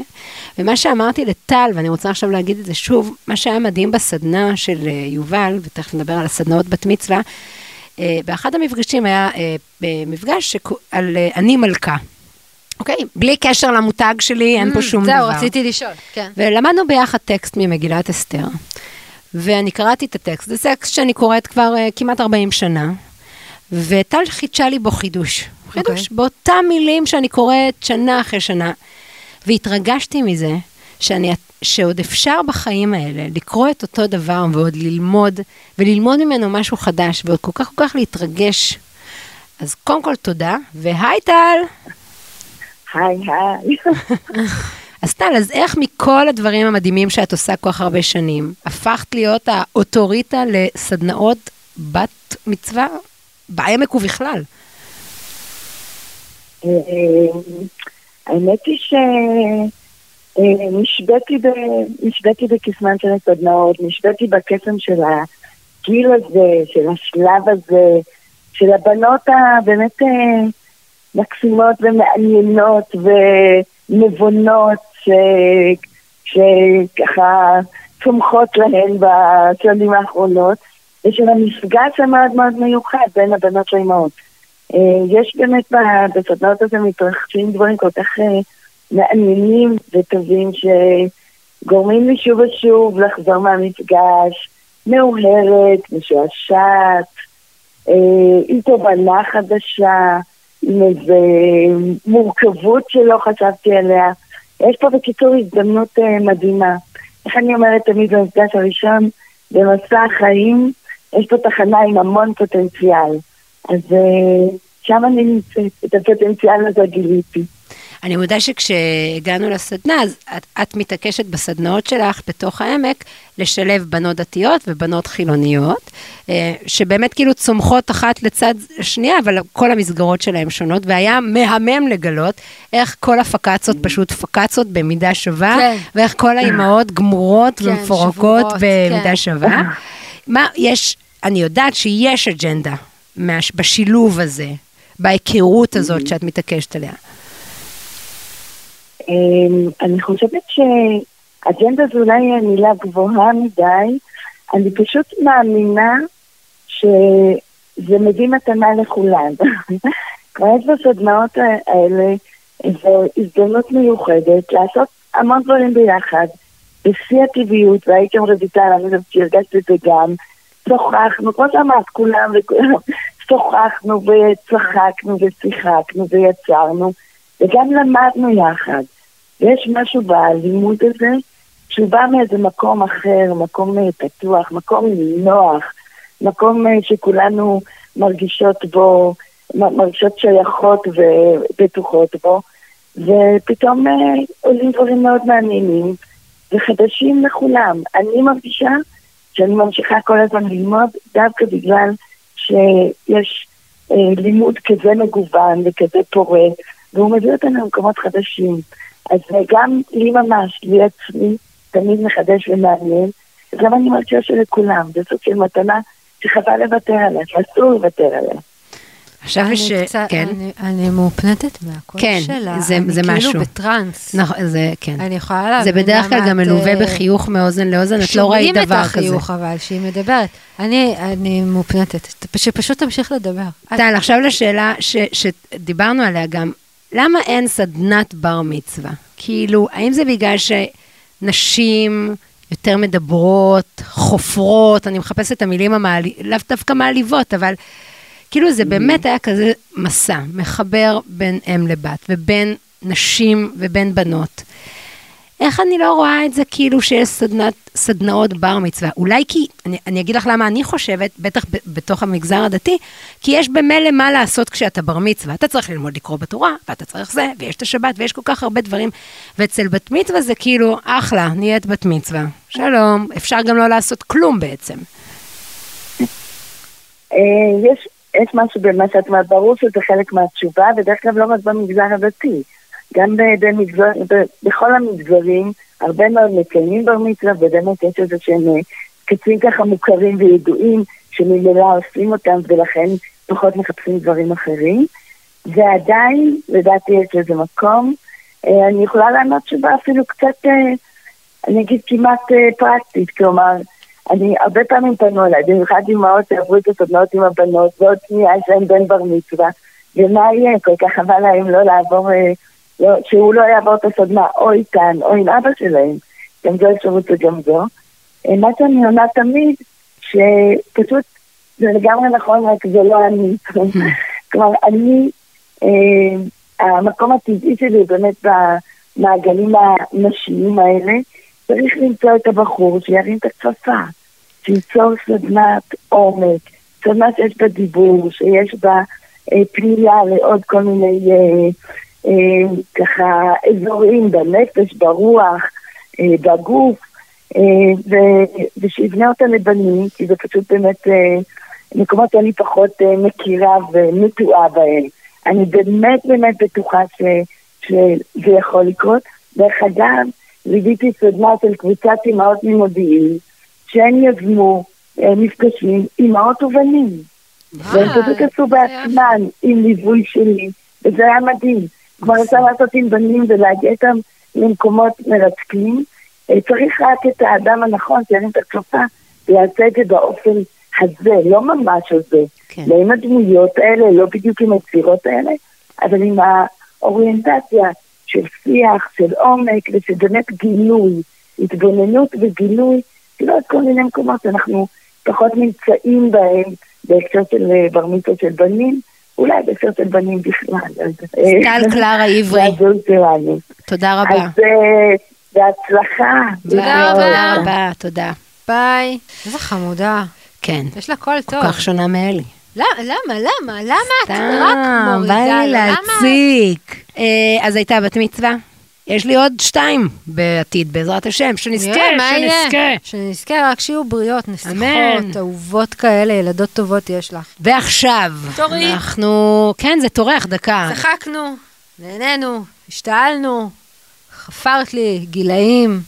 Speaker 3: ומה שאמרתי לטל, ואני רוצה עכשיו להגיד את זה שוב, מה שהיה מדהים בסדנה של יובל, ותכף נדבר על הסדנאות בת מצווה, באחד המפגשים היה מפגש על אני מלכה. אוקיי, בלי קשר למותג שלי, אין פה mm, שום דבר.
Speaker 4: זהו, רציתי לשאול, כן.
Speaker 3: ולמדנו ביחד טקסט ממגילת אסתר, ואני קראתי את הטקסט, זה טקסט שאני קוראת כבר כמעט 40 שנה, וטל חידשה לי בו חידוש. חידוש, okay. אוקיי. באותם מילים שאני קוראת שנה אחרי שנה. והתרגשתי מזה שאני, שעוד אפשר בחיים האלה לקרוא את אותו דבר ועוד ללמוד, וללמוד ממנו משהו חדש, ועוד כל כך כל כך להתרגש. אז קודם כל תודה, והי טל.
Speaker 5: היי היי.
Speaker 3: אז טל, אז איך מכל הדברים המדהימים שאת עושה כל כך הרבה שנים, הפכת להיות האוטוריטה לסדנאות בת מצווה בעמק ובכלל?
Speaker 5: אה, האמת היא שנשבתי בקסמן של הסדנאות, נשבתי בקסם של הגיל הזה, של השלב הזה, של הבנות הבאמת אה, מקסימות ומעניינות ונבונות, שככה צומחות להן בשנים האחרונות, ושל המפגש המאוד מאוד מיוחד בין הבנות לאימהות. אה, יש באמת בסדנאות הזה מתרחשים דברים כל כך אה, מעניינים וטובים שגורמים לי שוב ושוב לחזור מהמפגש, מאוהרת, משועשעת, אה, עם תובנה חדשה, עם איזו מורכבות שלא חשבתי עליה. יש פה בקיצור הזדמנות מדהימה. איך אני אומרת תמיד במפגש הראשון, במסע החיים, יש פה תחנה עם המון פוטנציאל. אז אה, שם אני נמצאת, את הפוטנציאל הזה גיליתי.
Speaker 3: אני מודה שכשהגענו לסדנה, אז את, את מתעקשת בסדנאות שלך בתוך העמק לשלב בנות דתיות ובנות חילוניות, אה, שבאמת כאילו צומחות אחת לצד שנייה, אבל כל המסגרות שלהן שונות, והיה מהמם לגלות איך כל הפקצות פשוט פקצות במידה שווה, כן. ואיך כל האימהות גמורות כן, ומפורקות שבורות, במידה כן. שווה. מה, יש, אני יודעת שיש אג'נדה בשילוב הזה, בהיכרות הזאת שאת מתעקשת עליה?
Speaker 5: אמ, אני חושבת שאג'נדה זו אולי מילה גבוהה מדי, אני פשוט מאמינה שזה מביא מתנה לכולם. יש בסדנאות האלה איזו הזדמנות מיוחדת לעשות המון דברים ביחד, בשיא הטבעיות, והייתם רויטל, אני חושבת שהרגשתי את זה גם, שוחחנו, כמו שאמרת, כולם וכולם שוחחנו וצחקנו ושיחקנו ויצרנו, וגם למדנו יחד. ויש משהו בלימוד הזה שהוא בא מאיזה מקום אחר, מקום אה, פתוח, מקום נוח, מקום אה, שכולנו מרגישות בו, מרגישות שייכות ובטוחות בו, ופתאום אה, עולים דברים מאוד מעניינים וחדשים לכולם. אני מרגישה שאני ממשיכה כל הזמן ללמוד דווקא בגלל שיש אה, לימוד כזה מגוון וכזה פורה, והוא מביא אותנו למקומות חדשים. אז גם לי ממש, לי עצמי, תמיד מחדש ומעניין, גם אני מרגישה שלכולם, זה סוג של מתנה שחבל לוותר עליה, שאסור לוותר עליה.
Speaker 3: עכשיו יש, כן.
Speaker 4: אני, אני מאופנתת מהקול
Speaker 3: כן,
Speaker 4: שלה.
Speaker 3: זה, זה
Speaker 4: משהו.
Speaker 3: אני
Speaker 4: כאילו בטראנס.
Speaker 3: נכון, זה, כן.
Speaker 4: אני יכולה להבין
Speaker 3: זה בדרך כלל גם מלווה uh, בחיוך מאוזן לאוזן, את לא ראית דבר כזה.
Speaker 4: שומעים את החיוך אבל, שהיא מדברת. אני, אני מאופנתת, שפשוט תמשיך לדבר.
Speaker 3: טל, עכשיו לשאלה ש, שדיברנו עליה גם, למה אין סדנת בר מצווה? כאילו, האם זה בגלל שנשים יותר מדברות, חופרות, אני מחפשת את המילים המעליבות, לאו דווקא מעליבות, אבל כאילו זה באמת היה כזה מסע, מחבר בין אם לבת, ובין נשים ובין בנות. איך אני לא רואה את זה כאילו שיש סדנת, סדנאות בר מצווה? אולי כי, אני, אני אגיד לך למה אני חושבת, בטח ב, בתוך המגזר הדתי, כי יש במילא מה לעשות כשאתה בר מצווה. אתה צריך ללמוד לקרוא בתורה, ואתה צריך זה, ויש את השבת, ויש כל כך הרבה דברים. ואצל בת מצווה זה כאילו, אחלה, נהיית בת מצווה. שלום, אפשר גם לא לעשות כלום בעצם.
Speaker 5: אה, יש, יש משהו במה שאת אומרת, ברור שזה חלק מהתשובה, בדרך כלל לא רק במגזר הדתי. גם במגזר, בכל המגזרים, הרבה מאוד מקיימים בר מצווה, ובאמת יש איזה שהם קצים ככה מוכרים וידועים, שממילא עושים אותם, ולכן פחות מחפשים דברים אחרים. ועדיין, לדעתי יש לזה מקום. אה, אני יכולה לענות תשובה אפילו קצת, אה, אני אגיד כמעט אה, פרקטית, כלומר, אני, הרבה פעמים פנו אליי, במיוחד אימהות שעברו את הסדנאות עם הבנות, ועוד שנייה יש להם בן בר מצווה, ומה יהיה? כל כך חבל להם לא לעבור לא, שהוא לא יעבור את הסדנה או איתן או עם אבא שלהם, גם זו אפשרות וגם זו. אה, מה שאני עונה תמיד, שפשוט זה לגמרי נכון, רק זה לא אני. כלומר, אני, אה, המקום הטבעי שלי באמת במעגלים הנשיים האלה, צריך למצוא את הבחור שירים את הכפפה, שייצור סדנת עומק, סדנה שיש בה דיבור, שיש בה אה, פנייה לעוד כל מיני... אה, אה, ככה אזורים בנפש, ברוח, אה, בגוף, אה, ושיבנה אותה לבנים, כי זה פשוט באמת מקומות שאני פחות מכירה ונטועה בהם. אני באמת באמת בטוחה ש, שזה יכול לקרות. דרך אגב, ליוויתי סדנה של קבוצת אימהות ממודיעין, שהן יזמו מפגשים אימהות ובנים. והם פשוט עשו בעצמם עם ליווי שלי, וזה היה מדהים. כלומר, אפשר לעשות עם בנים ולהגיע איתם למקומות מרתקים. אה, צריך רק את האדם הנכון שירים את הכפפה ויעשה את זה באופן הזה, לא ממש הזה. כן. לא עם הדמויות האלה, לא בדיוק עם היצירות האלה, אבל עם האוריינטציה של שיח, של עומק ושל באמת גילוי, התבוננות וגילוי, כאילו עוד כל מיני מקומות שאנחנו פחות נמצאים בהם בהקשר של אה, בר מצווה של בנים. אולי בסרט של בנים בכלל.
Speaker 3: סטל קלרה עברי. תודה רבה.
Speaker 5: אז אה, בהצלחה.
Speaker 3: תודה רבה. תודה.
Speaker 4: ביי. איזה חמודה.
Speaker 3: כן.
Speaker 4: יש לה קול טוב.
Speaker 3: כל כך שונה מאלי.
Speaker 4: למה, למה, למה? למה את רק מורידה?
Speaker 3: סתם, בא לי להציק. אה, אז הייתה בת מצווה? יש לי עוד שתיים בעתיד, בעזרת השם, שנזכה, שנזכה.
Speaker 4: שנזכה, רק שיהיו בריאות, נסיכות, אהובות כאלה, ילדות טובות יש לך.
Speaker 3: ועכשיו,
Speaker 4: תורי.
Speaker 3: אנחנו, כן, זה טורח, דקה.
Speaker 4: צחקנו, נהנינו, השתעלנו, חפרת לי, גילאים.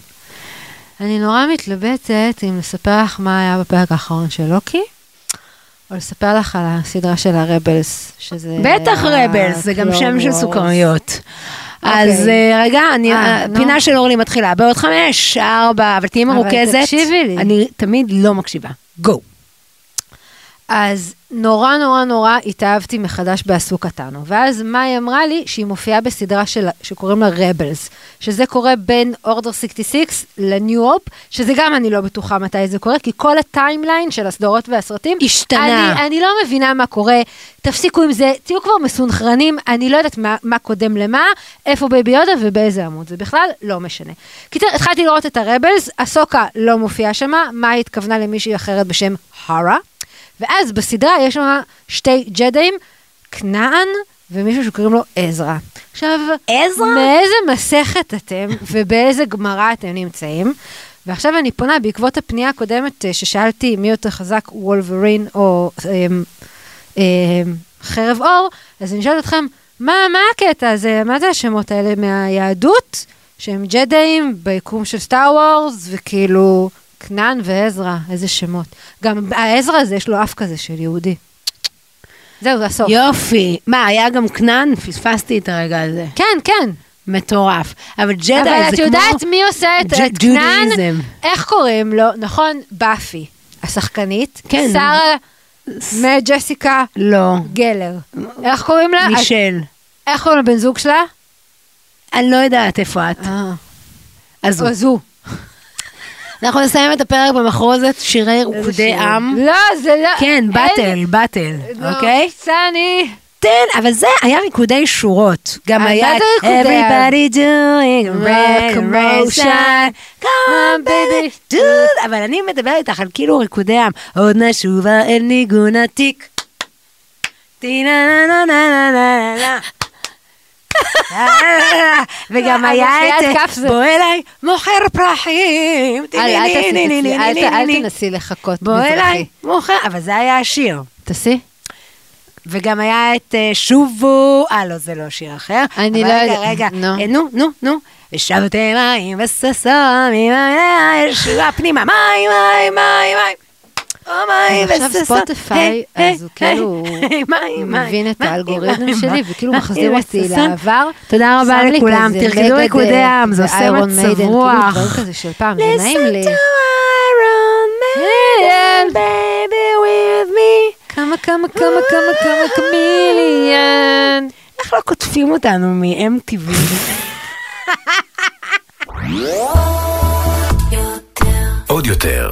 Speaker 4: אני נורא מתלבטת אם לספר לך מה היה בפרק האחרון של לוקי. או לספר לך על הסדרה של הרבלס, שזה...
Speaker 3: בטח רבלס, זה גם שם של סוכריות. אז אוקיי. אה, רגע, הפינה אה, של אורלי מתחילה בעוד חמש, ארבע, אבל תהיי מרוכזת. אבל
Speaker 4: תקשיבי לי.
Speaker 3: אני תמיד לא מקשיבה. גו.
Speaker 4: אז נורא נורא נורא התאהבתי מחדש בעשו קטנו, ואז מאי אמרה לי שהיא מופיעה בסדרה של, שקוראים לה רבלס, שזה קורה בין אורדר 66 לניו הופ, שזה גם אני לא בטוחה מתי זה קורה, כי כל הטיימליין של הסדרות והסרטים,
Speaker 3: השתנה.
Speaker 4: אני, אני לא מבינה מה קורה, תפסיקו עם זה, תהיו כבר מסונכרנים, אני לא יודעת מה, מה קודם למה, איפה Baby Yoda ובאיזה עמוד, זה בכלל לא משנה. קיצר, התחלתי לראות את ה Rebels, אסוקה לא מופיעה שמה, מאי התכוונה למישהי אחרת בשם הרה. ואז בסדרה יש שם שתי ג'דאים, כנען ומישהו שקוראים לו עזרא. עכשיו,
Speaker 3: עזרא?
Speaker 4: מאיזה מסכת אתם ובאיזה גמרא אתם נמצאים? ועכשיו אני פונה בעקבות הפנייה הקודמת אה, ששאלתי מי יותר חזק, וולברין או אה, אה, חרב אור, אז אני שואלת אתכם, מה, מה הקטע הזה? מה זה השמות האלה מהיהדות? שהם ג'דאים ביקום של סטאר וורס, וכאילו, כנען ועזרא, איזה שמות. גם העזרא הזה, יש לו אף כזה של יהודי. זהו, זה הסוף.
Speaker 3: יופי. מה, היה גם כנען? פספסתי את הרגע הזה.
Speaker 4: כן, כן.
Speaker 3: מטורף. אבל ג'די זה כמו...
Speaker 4: אבל את יודעת מי עושה את כנען? איך קוראים לו? נכון, באפי, השחקנית.
Speaker 3: כן.
Speaker 4: שרה מג'סיקה
Speaker 3: לא.
Speaker 4: גלר. איך קוראים לה?
Speaker 3: מישל.
Speaker 4: איך קוראים לבן זוג שלה?
Speaker 3: אני לא יודעת איפה את.
Speaker 4: אה.
Speaker 3: אז הוא. אנחנו נסיים את הפרק במחרוזת שירי רוקדי. עם.
Speaker 4: לא, זה לא...
Speaker 3: כן, באטל, באטל,
Speaker 4: לא,
Speaker 3: אוקיי?
Speaker 4: סני.
Speaker 3: תן, אבל זה היה ריקודי שורות. גם
Speaker 4: אה,
Speaker 3: היה
Speaker 4: מה זה ריקודי?
Speaker 3: Everybody doing
Speaker 4: commotion.
Speaker 3: commotion, come baby, it. אבל אני מדברת איתך על כאילו ריקודי עם. עוד נשובה אל ניגון עתיק. טינה נה נה נה נה נה נה. וגם היה את. בוא אליי מוכר פרחים.
Speaker 4: אל. תנסי לחכות
Speaker 3: בוא אליי
Speaker 4: מזרחי.
Speaker 3: מוכר, אבל זה היה השיר.
Speaker 4: תעשי.
Speaker 3: וגם היה את אה, שובו, אה לא, זה לא שיר אחר.
Speaker 4: אני לא
Speaker 3: רגע,
Speaker 4: יודעת,
Speaker 3: רגע. אה, נו, נו, נו. ושבתם מים וששון, ישועה פנימה, מים, מים, מים, מים. או מים
Speaker 4: עכשיו
Speaker 3: וששון.
Speaker 4: ספוטיפיי, אז הוא כאילו מבין את האלגוריתם שלי, וכאילו מחזיר אותי. לעבר.
Speaker 3: תודה רבה לכולם, תרקדו ריקודי
Speaker 4: אה,
Speaker 3: עם, זה עושה מצב רוח.
Speaker 4: דברים כזה של פעם, זה נעים לי.
Speaker 3: Listen to Iron Maiden, baby with me.
Speaker 4: כמה, כמה, כמה, כמה, כמה קמיליאן.
Speaker 3: איך לא קוטפים אותנו מ-MTV?
Speaker 1: עוד יותר,